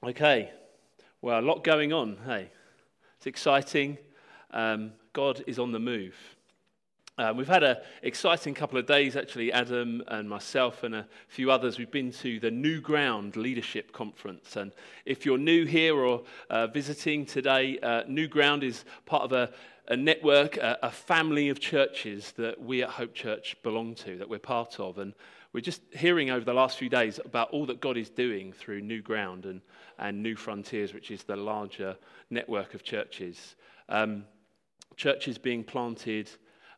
Okay, well, a lot going on, hey? It's exciting. Um, God is on the move. Um, we've had an exciting couple of days, actually, Adam and myself and a few others. We've been to the New Ground Leadership Conference. And if you're new here or uh, visiting today, uh, New Ground is part of a, a network, a, a, family of churches that we at Hope Church belong to, that we're part of. And we're just hearing over the last few days about all that God is doing through New Ground and, and New Frontiers, which is the larger network of churches. Um, churches being planted,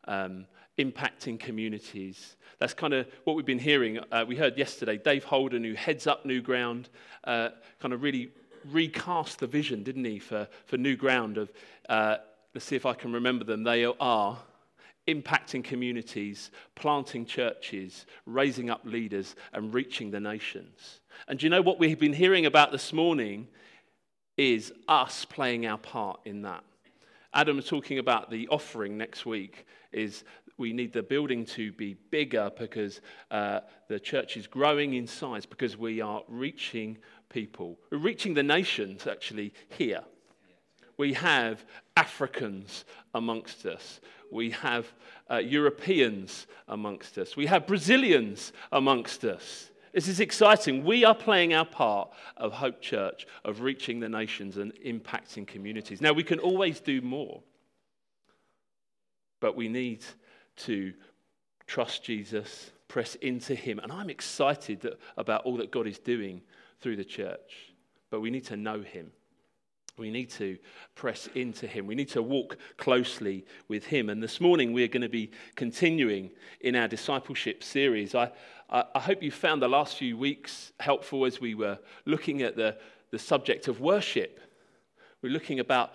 um, impacting communities. That's kind of what we've been hearing. Uh, we heard yesterday Dave Holden, who heads up New Ground, uh, kind of really recast the vision, didn't he, for, for New Ground of, uh, let's see if I can remember them. They are impacting communities, planting churches, raising up leaders, and reaching the nations. And you know what we've been hearing about this morning is us playing our part in that. Adam was talking about the offering next week is we need the building to be bigger because uh, the church is growing in size because we are reaching people. We're reaching the nations actually here. We have Africans amongst us. We have uh, Europeans amongst us. We have Brazilians amongst us. This is exciting. We are playing our part of Hope Church, of reaching the nations and impacting communities. Now, we can always do more, but we need to trust Jesus, press into Him. And I'm excited that, about all that God is doing through the church, but we need to know Him. We need to press into Him. We need to walk closely with Him. And this morning, we're going to be continuing in our discipleship series. I, I, hope you found the last few weeks helpful as we were looking at the, the subject of worship. We're looking about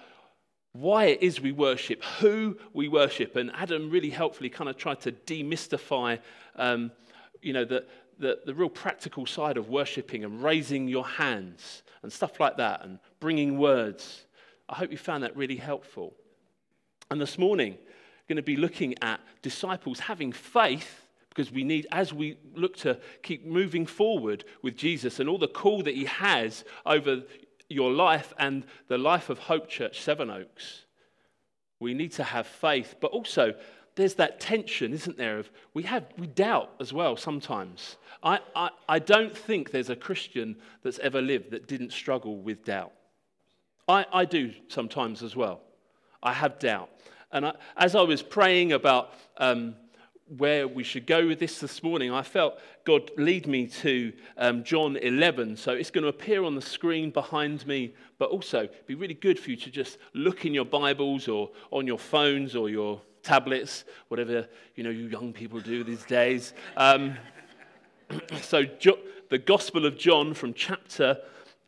why it is we worship, who we worship. And Adam really helpfully kind of tried to demystify, um, you know, the, the, the real practical side of worshiping and raising your hands and stuff like that and bringing words. I hope you found that really helpful. And this morning, we're going to be looking at disciples having faith because we need, as we look to keep moving forward with Jesus and all the call that he has over your life and the life of Hope Church Sevenoaks, we need to have faith, but also there's that tension, isn't there? Of we have we doubt as well sometimes. I, I, I don't think there's a Christian that's ever lived that didn't struggle with doubt. I, I do sometimes as well. I have doubt. And I, as I was praying about um, where we should go with this this morning, I felt God lead me to um, John 11. So it's going to appear on the screen behind me, but also be really good for you to just look in your Bibles or on your phones or your tablets, whatever you know you young people do these days. Um, so jo- the Gospel of John from chapter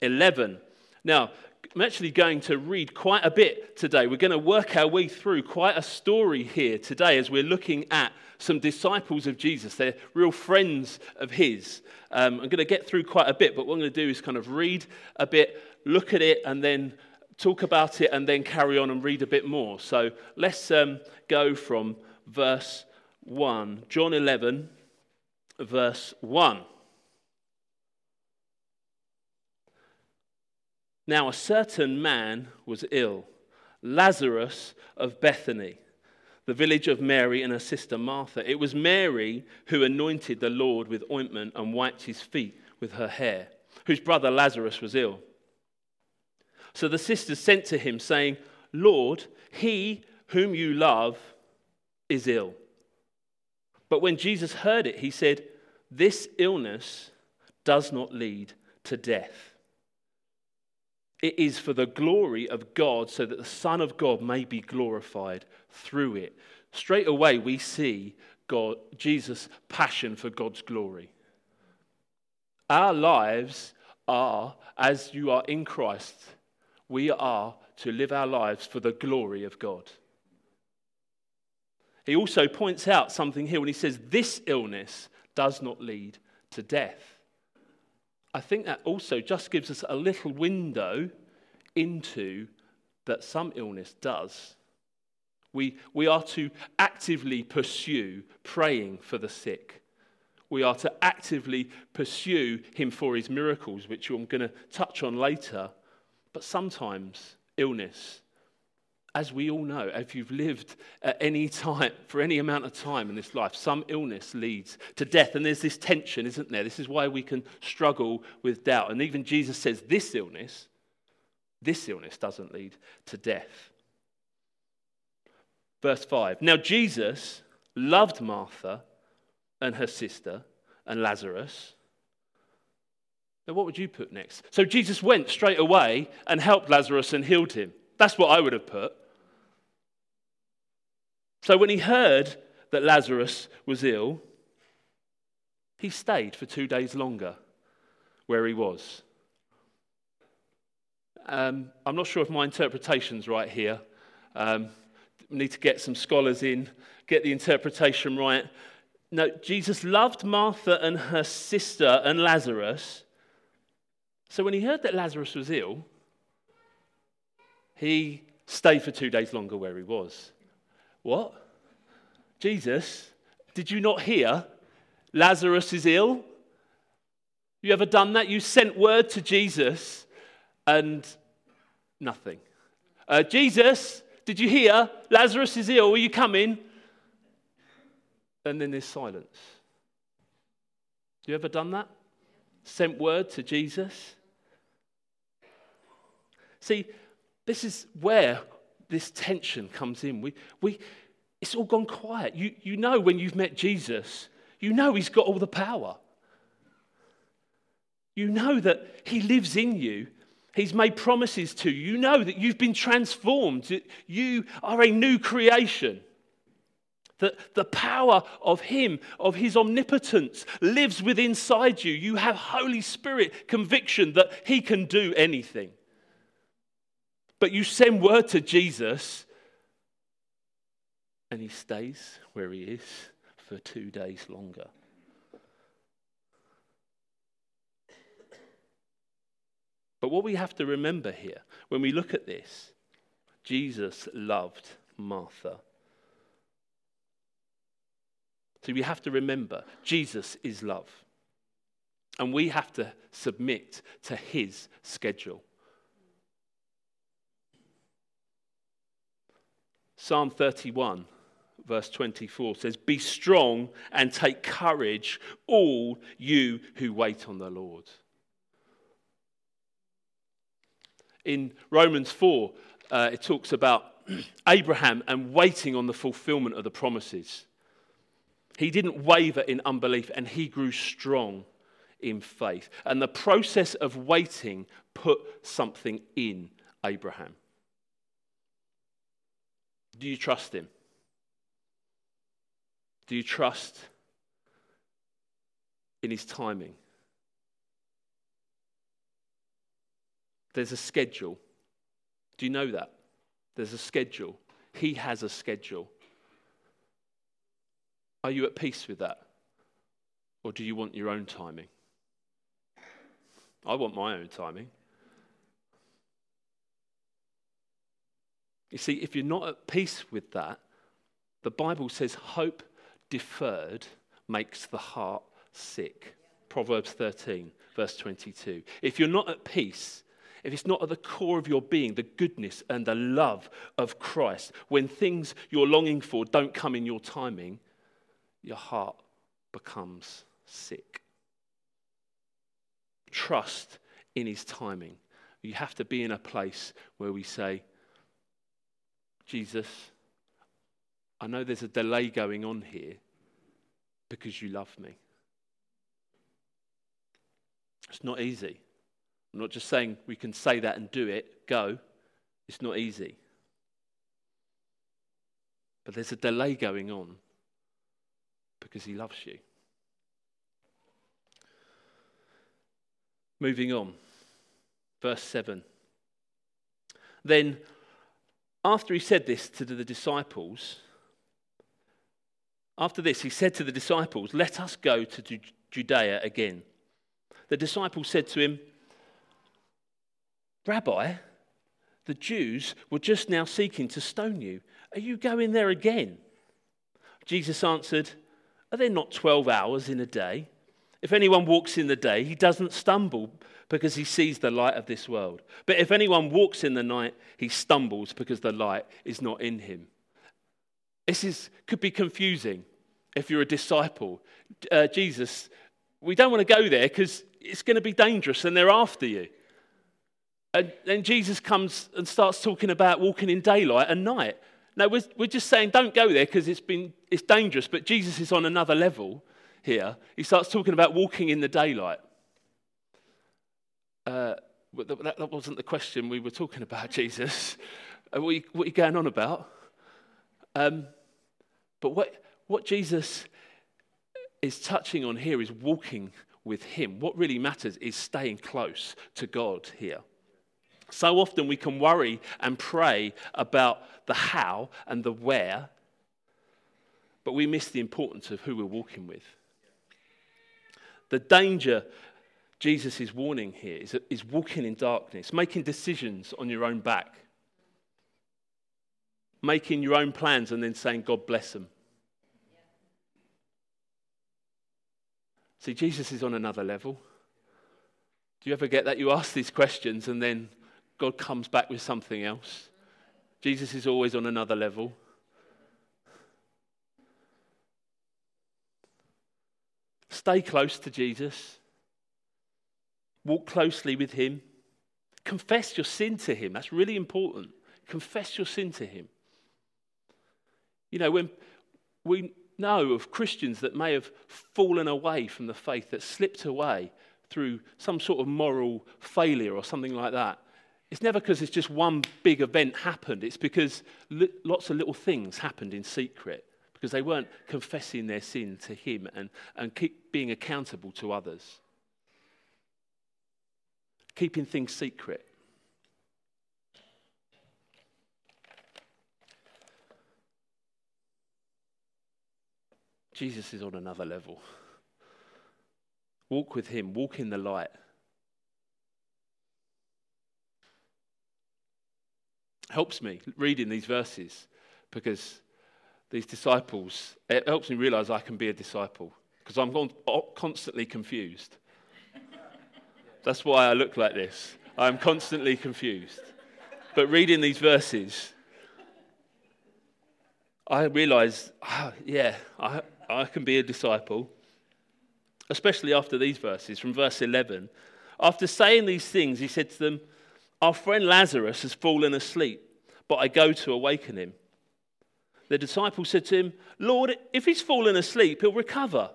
11. Now, I'm actually going to read quite a bit today. We're going to work our way through quite a story here today as we're looking at some disciples of Jesus. They're real friends of his. Um, I'm going to get through quite a bit, but what I'm going to do is kind of read a bit, look at it, and then talk about it, and then carry on and read a bit more. So let's um, go from verse 1, John 11, verse 1. Now, a certain man was ill, Lazarus of Bethany, the village of Mary and her sister Martha. It was Mary who anointed the Lord with ointment and wiped his feet with her hair, whose brother Lazarus was ill. So the sisters sent to him, saying, Lord, he whom you love is ill. But when Jesus heard it, he said, This illness does not lead to death it is for the glory of God, so that the Son of God may be glorified through it. Straight away, we see God, Jesus' passion for God's glory. Our lives are, as you are in Christ, we are to live our lives for the glory of God. He also points out something here when he says, This illness does not lead to death. I think that also just gives us a little window into that some illness does. We, we are to actively pursue praying for the sick. We are to actively pursue him for his miracles, which I'm going to touch on later. But sometimes illness, as we all know, if you've lived at any time, for any amount of time in this life, some illness leads to death. And there's this tension, isn't there? This is why we can struggle with doubt. And even Jesus says this illness, this illness doesn't lead to death. Verse 5 Now Jesus loved Martha and her sister and Lazarus. Now, what would you put next? So Jesus went straight away and helped Lazarus and healed him. That's what I would have put. So when he heard that Lazarus was ill, he stayed for two days longer where he was. Um, I'm not sure if my interpretation's right here. Um, need to get some scholars in, get the interpretation right. No, Jesus loved Martha and her sister and Lazarus. So when he heard that Lazarus was ill, he stayed for two days longer where he was. What? Jesus, did you not hear Lazarus is ill? You ever done that? You sent word to Jesus and nothing. Uh, Jesus, did you hear Lazarus is ill? Are you coming? And then there's silence. You ever done that? Sent word to Jesus? See, this is where this tension comes in. We, we, it's all gone quiet. You, you know, when you've met Jesus, you know he's got all the power. You know that he lives in you. He's made promises to you. You know that you've been transformed. You are a new creation. That the power of Him, of His omnipotence, lives within inside you. You have Holy Spirit conviction that He can do anything. But you send word to Jesus, and He stays where He is for two days longer. But what we have to remember here, when we look at this, Jesus loved Martha. So we have to remember Jesus is love. And we have to submit to his schedule. Psalm 31, verse 24 says, Be strong and take courage, all you who wait on the Lord. In Romans 4, uh, it talks about Abraham and waiting on the fulfillment of the promises. He didn't waver in unbelief and he grew strong in faith. And the process of waiting put something in Abraham. Do you trust him? Do you trust in his timing? There's a schedule. Do you know that? There's a schedule. He has a schedule. Are you at peace with that? Or do you want your own timing? I want my own timing. You see, if you're not at peace with that, the Bible says hope deferred makes the heart sick. Proverbs 13, verse 22. If you're not at peace, if it's not at the core of your being, the goodness and the love of Christ, when things you're longing for don't come in your timing, your heart becomes sick. Trust in his timing. You have to be in a place where we say, Jesus, I know there's a delay going on here because you love me. It's not easy. I'm not just saying we can say that and do it, go. It's not easy. But there's a delay going on because he loves you. Moving on, verse 7. Then, after he said this to the disciples, after this, he said to the disciples, Let us go to Judea again. The disciples said to him, Rabbi, the Jews were just now seeking to stone you. Are you going there again? Jesus answered, Are there not 12 hours in a day? If anyone walks in the day, he doesn't stumble because he sees the light of this world. But if anyone walks in the night, he stumbles because the light is not in him. This is, could be confusing if you're a disciple. Uh, Jesus, we don't want to go there because it's going to be dangerous and they're after you. And then Jesus comes and starts talking about walking in daylight and night. No, we're, we're just saying don't go there because it's, been, it's dangerous, but Jesus is on another level here. He starts talking about walking in the daylight. Uh, that, that, wasn't the question we were talking about, Jesus. Uh, what, are you, what, are you, going on about? Um, but what, what Jesus is touching on here is walking with Him. What really matters is staying close to God here. So often we can worry and pray about the how and the where, but we miss the importance of who we're walking with. The danger Jesus is warning here is, is walking in darkness, making decisions on your own back, making your own plans and then saying, God bless them. See, Jesus is on another level. Do you ever get that? You ask these questions and then God comes back with something else. Jesus is always on another level. Stay close to Jesus. Walk closely with him. Confess your sin to him. That's really important. Confess your sin to him. You know, when we know of Christians that may have fallen away from the faith, that slipped away through some sort of moral failure or something like that, it's never because it's just one big event happened. It's because lots of little things happened in secret because they weren't confessing their sin to Him and, and keep being accountable to others. Keeping things secret. Jesus is on another level. Walk with Him, walk in the light. helps me reading these verses because these disciples, it helps me realize I can be a disciple because I'm constantly confused. That's why I look like this. I'm constantly confused. But reading these verses, I realize, oh, yeah, I, I can be a disciple, especially after these verses from verse 11. After saying these things, he said to them, our friend Lazarus has fallen asleep, but I go to awaken him. The disciples said to him, Lord, if he's fallen asleep, he'll recover.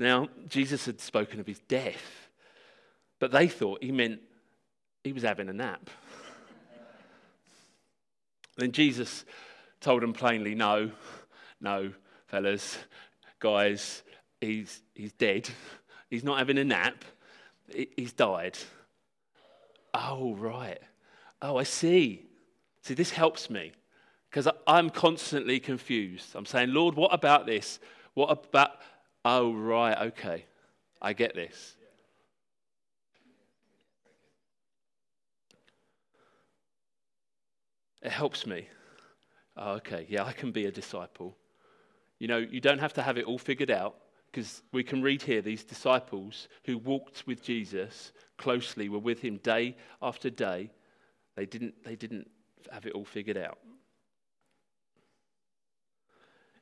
Now, Jesus had spoken of his death, but they thought he meant he was having a nap. then Jesus told them plainly, No, no, fellas, guys, he's, he's dead. He's not having a nap, he's died. Oh, right. Oh, I see. See, this helps me because I'm constantly confused. I'm saying, Lord, what about this? What about. Oh, right, okay. I get this. It helps me. Oh, okay, yeah, I can be a disciple. You know, you don't have to have it all figured out because we can read here these disciples who walked with Jesus closely, were with him day after day. They didn't, they didn't have it all figured out.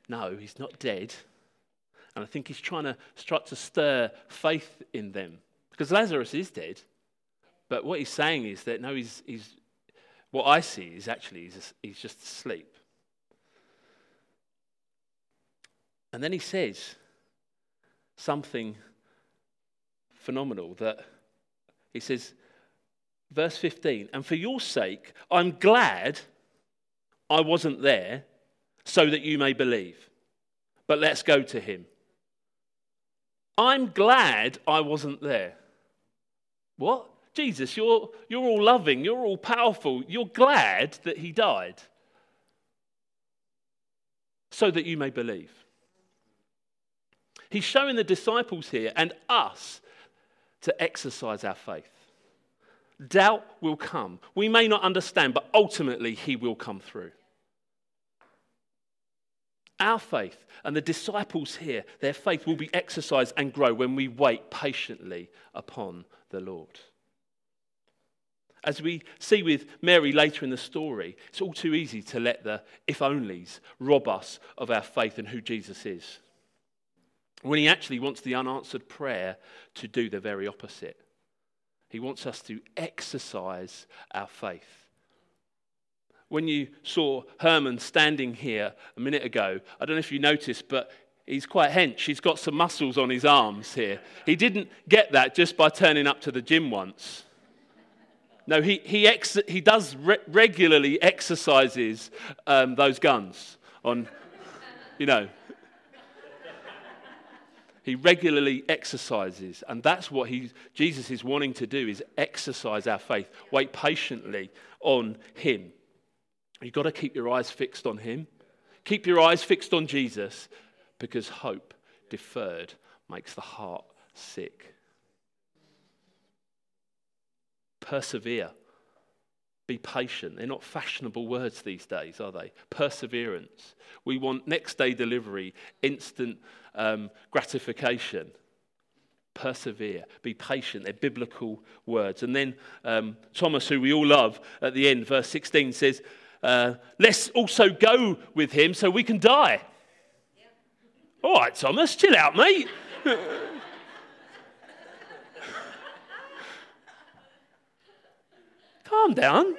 No, he's not dead. And I think he's trying to start to stir faith in them. Because Lazarus is dead. But what he's saying is that no, he's, he's what I see is actually he's, he's just asleep. And then he says, something phenomenal that he says, verse 15, and for your sake, I'm glad I wasn't there so that you may believe. But let's go to him. I'm glad I wasn't there. What? Jesus, you're, you're all loving, you're all powerful, you're glad that he died so that you may believe. He's showing the disciples here and us to exercise our faith. Doubt will come. We may not understand, but ultimately, He will come through. Our faith and the disciples here, their faith will be exercised and grow when we wait patiently upon the Lord. As we see with Mary later in the story, it's all too easy to let the if onlys rob us of our faith and who Jesus is. When he actually wants the unanswered prayer to do the very opposite. He wants us to exercise our faith when you saw Herman standing here a minute ago, I don't know if you noticed, but he's quite hench. He's got some muscles on his arms here. He didn't get that just by turning up to the gym once. No, he, he, ex- he does re- regularly exercises um, those guns on, you know. He regularly exercises, and that's what he, Jesus is wanting to do: is exercise our faith. Wait patiently on Him. You've got to keep your eyes fixed on Him. Keep your eyes fixed on Jesus because hope deferred makes the heart sick. Persevere. Be patient. They're not fashionable words these days, are they? Perseverance. We want next day delivery, instant um, gratification. Persevere. Be patient. They're biblical words. And then um, Thomas, who we all love, at the end, verse 16 says, uh, let's also go with him so we can die. All right, Thomas, chill out, mate. Calm down.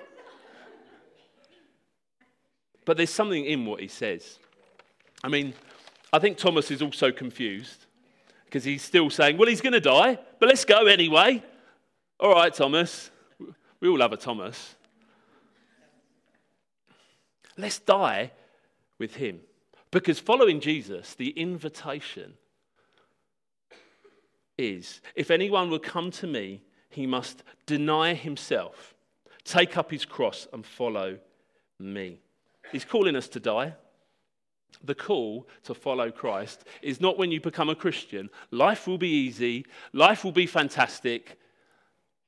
But there's something in what he says. I mean, I think Thomas is also confused because he's still saying, well, he's going to die, but let's go anyway. All right, Thomas. We all love a Thomas. Let's die with him. Because following Jesus, the invitation is if anyone will come to me, he must deny himself, take up his cross, and follow me. He's calling us to die. The call to follow Christ is not when you become a Christian. Life will be easy, life will be fantastic.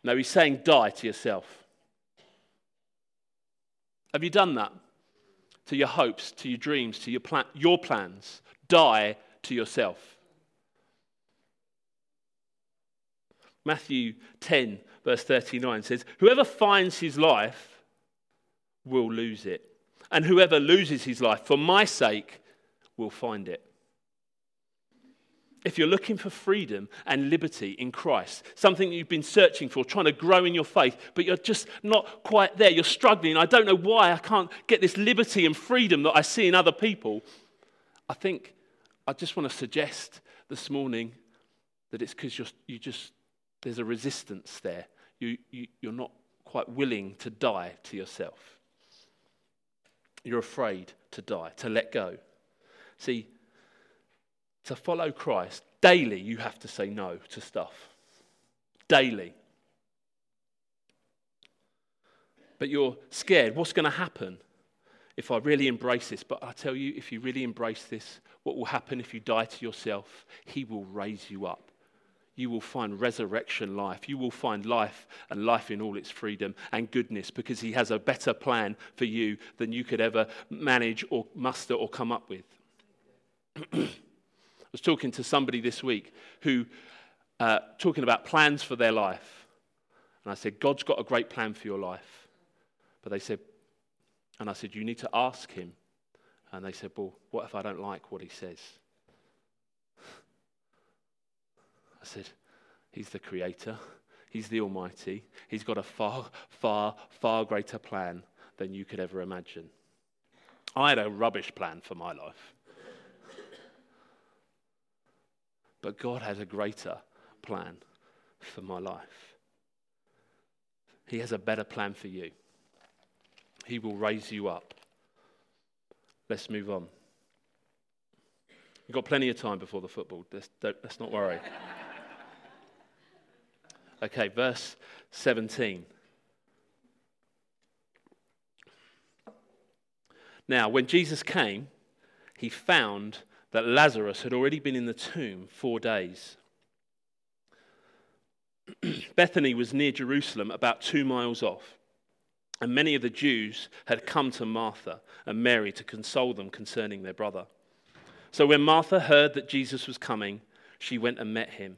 No, he's saying die to yourself. Have you done that? to your hopes, to your dreams, to your, plan- your plans. Die to yourself. Matthew 10, verse 39 says, Whoever finds his life will lose it. And whoever loses his life for my sake will find it if you're looking for freedom and liberty in Christ, something you've been searching for, trying to grow in your faith, but you're just not quite there, you're struggling, I don't know why I can't get this liberty and freedom that I see in other people, I think I just want to suggest this morning that it's because you just, there's a resistance there. You, you, you're not quite willing to die to yourself. You're afraid to die, to let go. See, to follow Christ, daily you have to say no to stuff. Daily. But you're scared. What's going to happen if I really embrace this? But I tell you, if you really embrace this, what will happen if you die to yourself? He will raise you up. You will find resurrection life. You will find life and life in all its freedom and goodness because He has a better plan for you than you could ever manage or muster or come up with. I was talking to somebody this week who, uh, talking about plans for their life. And I said, God's got a great plan for your life. But they said, and I said, you need to ask him. And they said, well, what if I don't like what he says? I said, he's the creator. He's the Almighty. He's got a far, far, far greater plan than you could ever imagine. I had a rubbish plan for my life. But God has a greater plan for my life. He has a better plan for you. He will raise you up. Let's move on. We've got plenty of time before the football. Let's, let's not worry. Okay, verse 17. Now, when Jesus came, he found that Lazarus had already been in the tomb four days. Bethany was near Jerusalem, about two miles off, and many of the Jews had come to Martha and Mary to console them concerning their brother. So when Martha heard that Jesus was coming, she went and met him.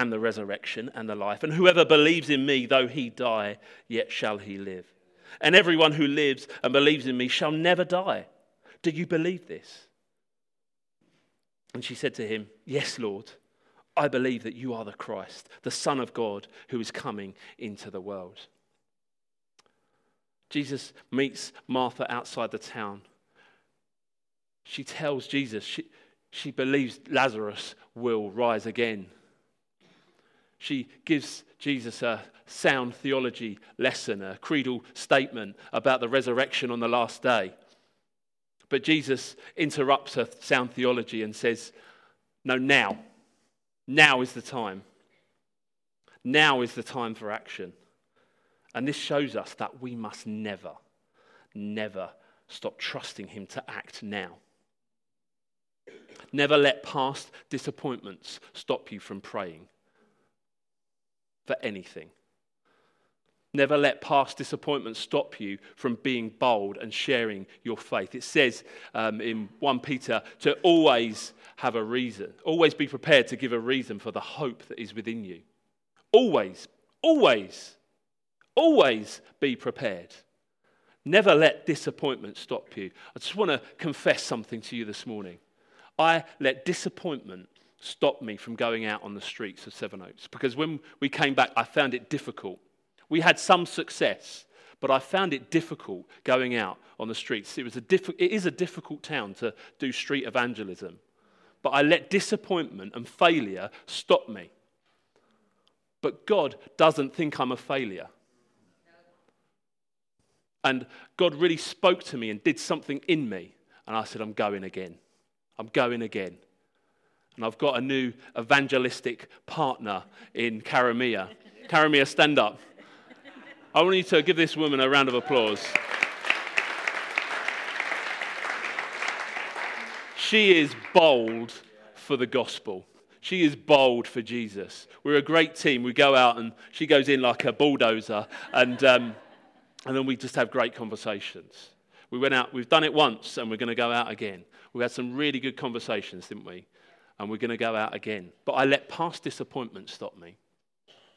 am the resurrection and the life, and whoever believes in me, though he die, yet shall he live. And everyone who lives and believes in me shall never die. Do you believe this? And she said to him, Yes, Lord, I believe that you are the Christ, the Son of God, who is coming into the world. Jesus meets Martha outside the town. She tells Jesus, she, she believes Lazarus will rise again. She gives Jesus a sound theology lesson, a creedal statement about the resurrection on the last day. But Jesus interrupts her sound theology and says, No, now. Now is the time. Now is the time for action. And this shows us that we must never, never stop trusting Him to act now. Never let past disappointments stop you from praying for anything. Never let past disappointments stop you from being bold and sharing your faith. It says um, in 1 Peter to always have a reason, always be prepared to give a reason for the hope that is within you. Always, always, always be prepared. Never let disappointment stop you. I just want to confess something to you this morning. I let disappointment stop me from going out on the streets of Sevenoaks because when we came back, I found it difficult. We had some success, but I found it difficult going out on the streets. It, was a diff- it is a difficult town to do street evangelism, but I let disappointment and failure stop me. But God doesn't think I'm a failure. And God really spoke to me and did something in me. And I said, I'm going again. I'm going again. And I've got a new evangelistic partner in Karamia. Karamia, stand up. I want you to give this woman a round of applause. She is bold for the gospel. She is bold for Jesus. We're a great team. We go out and she goes in like a bulldozer, and, um, and then we just have great conversations. We went out, we've done it once, and we're going to go out again. We had some really good conversations, didn't we? And we're going to go out again. But I let past disappointments stop me.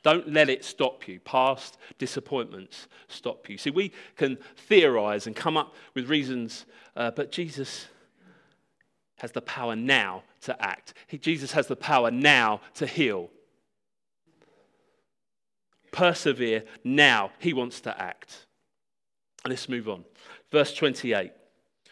Don't let it stop you. Past disappointments stop you. See, we can theorize and come up with reasons, uh, but Jesus has the power now to act. He, Jesus has the power now to heal. Persevere now. He wants to act. Let's move on. Verse 28.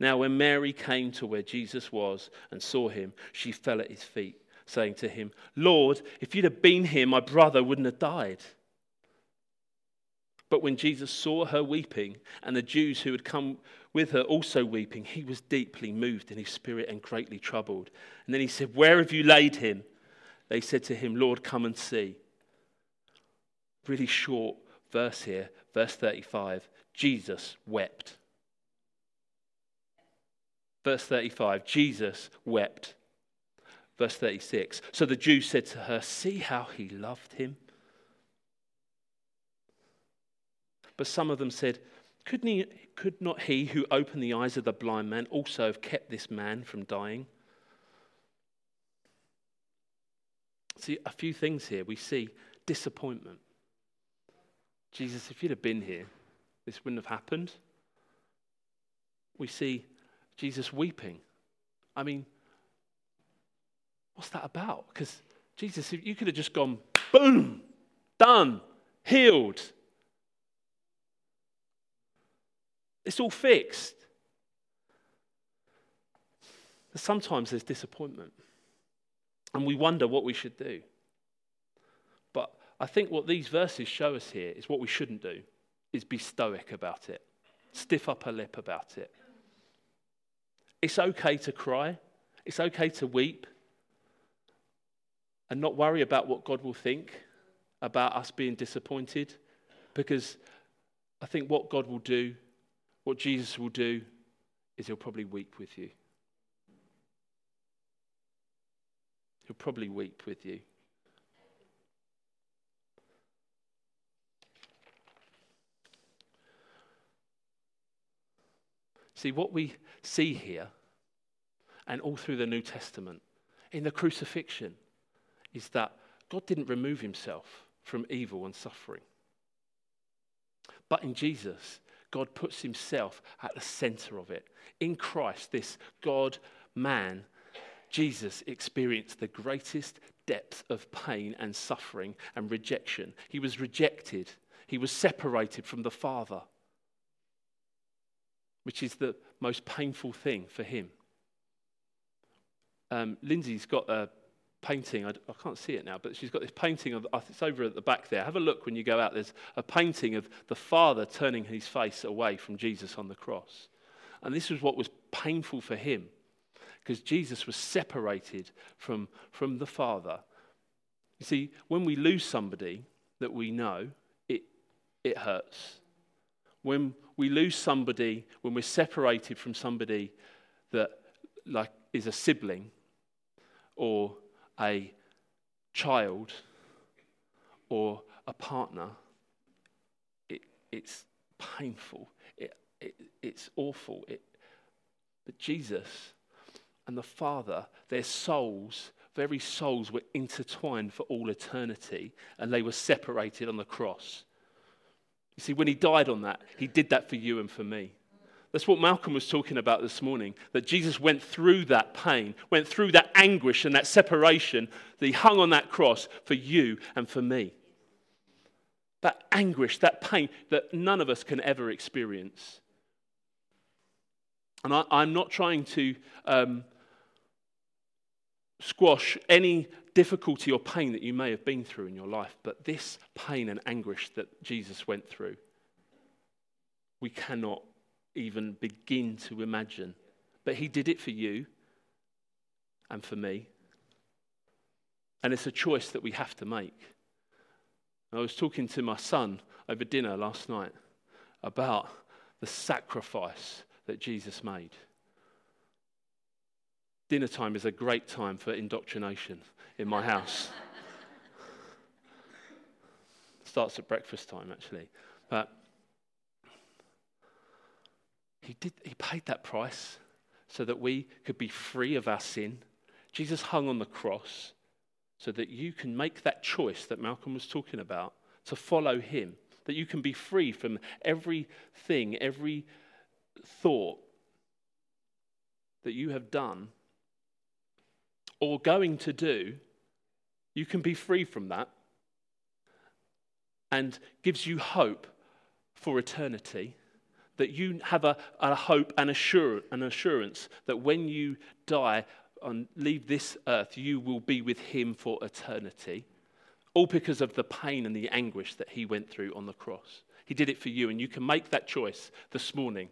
Now, when Mary came to where Jesus was and saw him, she fell at his feet, saying to him, Lord, if you'd have been here, my brother wouldn't have died. But when Jesus saw her weeping, and the Jews who had come with her also weeping, he was deeply moved in his spirit and greatly troubled. And then he said, Where have you laid him? They said to him, Lord, come and see. Really short verse here, verse 35. Jesus wept. Verse 35 Jesus wept. Verse 36 So the Jews said to her, See how he loved him. But some of them said, could, he, could not he who opened the eyes of the blind man also have kept this man from dying? See, a few things here. We see disappointment. Jesus, if you'd have been here, this wouldn't have happened. We see Jesus weeping. I mean, what's that about? Because Jesus, you could have just gone, boom, done, healed. It's all fixed. But sometimes there's disappointment. And we wonder what we should do. But I think what these verses show us here is what we shouldn't do is be stoic about it, stiff upper lip about it. It's okay to cry, it's okay to weep, and not worry about what God will think about us being disappointed, because I think what God will do, what Jesus will do, is he'll probably weep with you. He'll probably weep with you. See, what we see here, and all through the New Testament, in the crucifixion, is that God didn't remove himself from evil and suffering. But in Jesus, God puts himself at the center of it. In Christ, this God man, Jesus experienced the greatest depth of pain and suffering and rejection. He was rejected, he was separated from the Father which is the most painful thing for him. Um, Lindsay's got a painting, I, I, can't see it now, but she's got this painting of, it's over at the back there. Have a look when you go out. There's a painting of the Father turning his face away from Jesus on the cross. And this was what was painful for him because Jesus was separated from, from the Father. You see, when we lose somebody that we know, it, it hurts. When we lose somebody, when we're separated from somebody that like is a sibling or a child or a partner, it, it's painful. It, it, it's awful. It, but Jesus and the Father, their souls, very souls, were intertwined for all eternity, and they were separated on the cross. You see, when he died on that, he did that for you and for me. That's what Malcolm was talking about this morning that Jesus went through that pain, went through that anguish and that separation, that he hung on that cross for you and for me. That anguish, that pain that none of us can ever experience. And I, am not trying to um, squash any difficulty or pain that you may have been through in your life, but this pain and anguish that Jesus went through, we cannot even begin to imagine. But he did it for you and for me. And it's a choice that we have to make. I was talking to my son over dinner last night about the sacrifice that Jesus made. Dinner time is a great time for indoctrination in my house. Starts at breakfast time, actually. But he, did, he paid that price so that we could be free of our sin. Jesus hung on the cross so that you can make that choice that Malcolm was talking about to follow him, that you can be free from everything, every thought that you have done or going to do, you can be free from that and gives you hope for eternity. That you have a, a hope and assure, an assurance that when you die and leave this earth, you will be with Him for eternity. All because of the pain and the anguish that He went through on the cross. He did it for you, and you can make that choice this morning.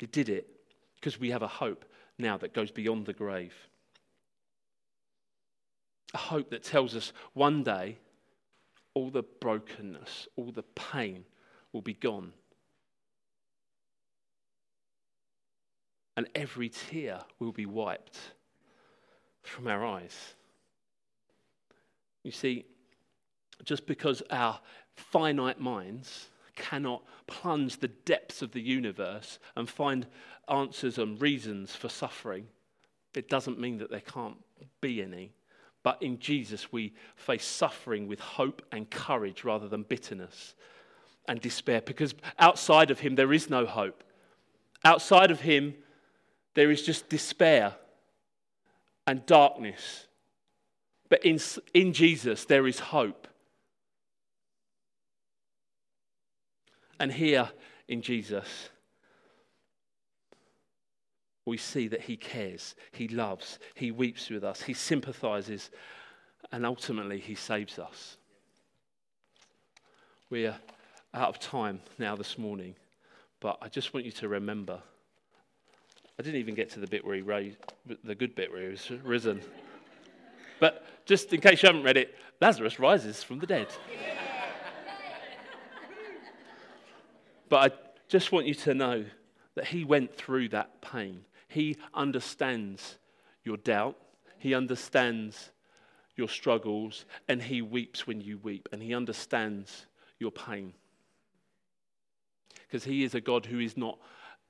He did it because we have a hope now that goes beyond the grave. A hope that tells us one day all the brokenness, all the pain will be gone. And every tear will be wiped from our eyes. You see, just because our finite minds cannot plunge the depths of the universe and find answers and reasons for suffering, it doesn't mean that there can't be any. But in Jesus, we face suffering with hope and courage rather than bitterness and despair because outside of Him, there is no hope. Outside of Him, there is just despair and darkness. But in, in Jesus, there is hope And here in Jesus, we see that he cares, he loves, he weeps with us, he sympathizes, and ultimately he saves us. We're out of time now this morning, but I just want you to remember. I didn't even get to the bit where he raised, the good bit where he was risen. But just in case you haven't read it, Lazarus rises from the dead. But I just want you to know that he went through that pain. He understands your doubt, he understands your struggles, and he weeps when you weep, and he understands your pain. Because he is a God who is not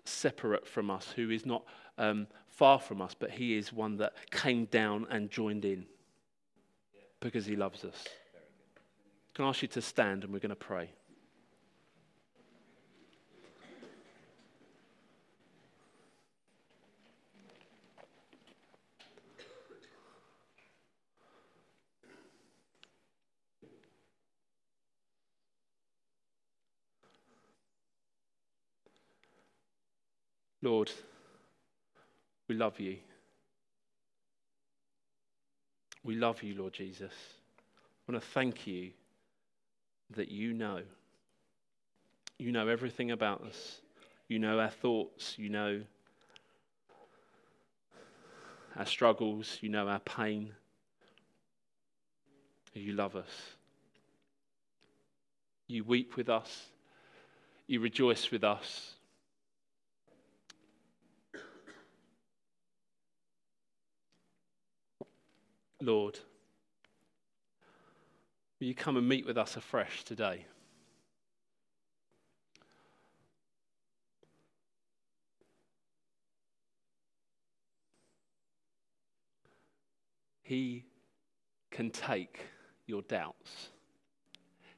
separate from us, who is not um, far from us, but he is one that came down and joined in because he loves us. Can I ask you to stand and we're going to pray? Lord, we love you. We love you, Lord Jesus. I want to thank you that you know. You know everything about us. You know our thoughts. You know our struggles. You know our pain. You love us. You weep with us. You rejoice with us. Lord, will you come and meet with us afresh today? He can take your doubts.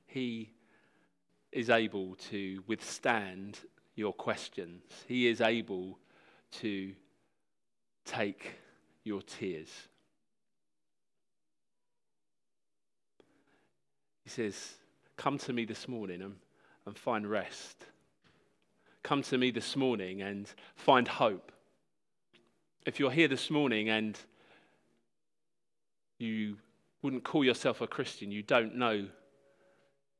He is able to withstand your questions. He is able to take your tears. He says, Come to me this morning and, and find rest. Come to me this morning and find hope. If you're here this morning and you wouldn't call yourself a Christian, you don't know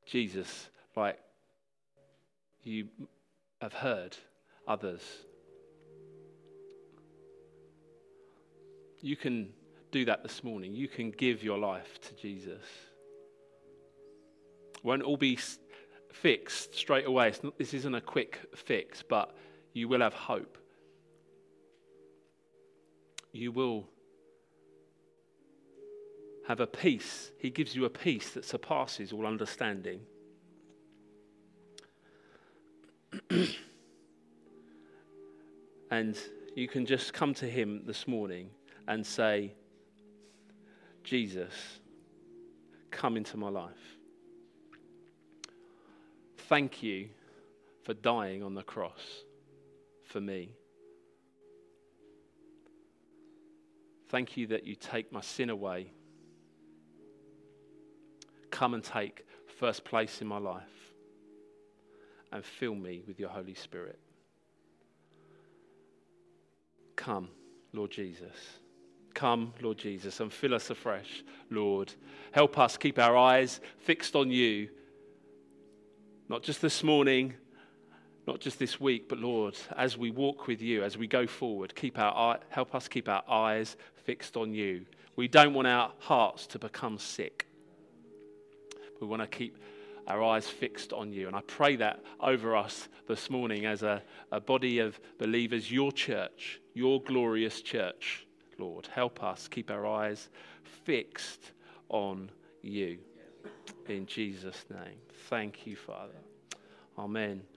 Jesus like you have heard others, you can do that this morning. You can give your life to Jesus won't all be fixed straight away. Not, this isn't a quick fix, but you will have hope. You will have a peace. He gives you a peace that surpasses all understanding. and you can just come to Him this morning and say, Jesus, come into my life. Thank you for dying on the cross for me. Thank you that you take my sin away. Come and take first place in my life and fill me with your Holy Spirit. Come, Lord Jesus. Come, Lord Jesus, and fill us afresh, Lord. Help us keep our eyes fixed on you not just this morning, not just this week, but Lord, as we walk with you, as we go forward, keep our eye, help us keep our eyes fixed on you. We don't want our hearts to become sick. We want to keep our eyes fixed on you. And I pray that over us this morning as a, a body of believers, your church, your glorious church, Lord. Help us keep our eyes fixed on you. In Jesus' name. Thank you, Father. Amen.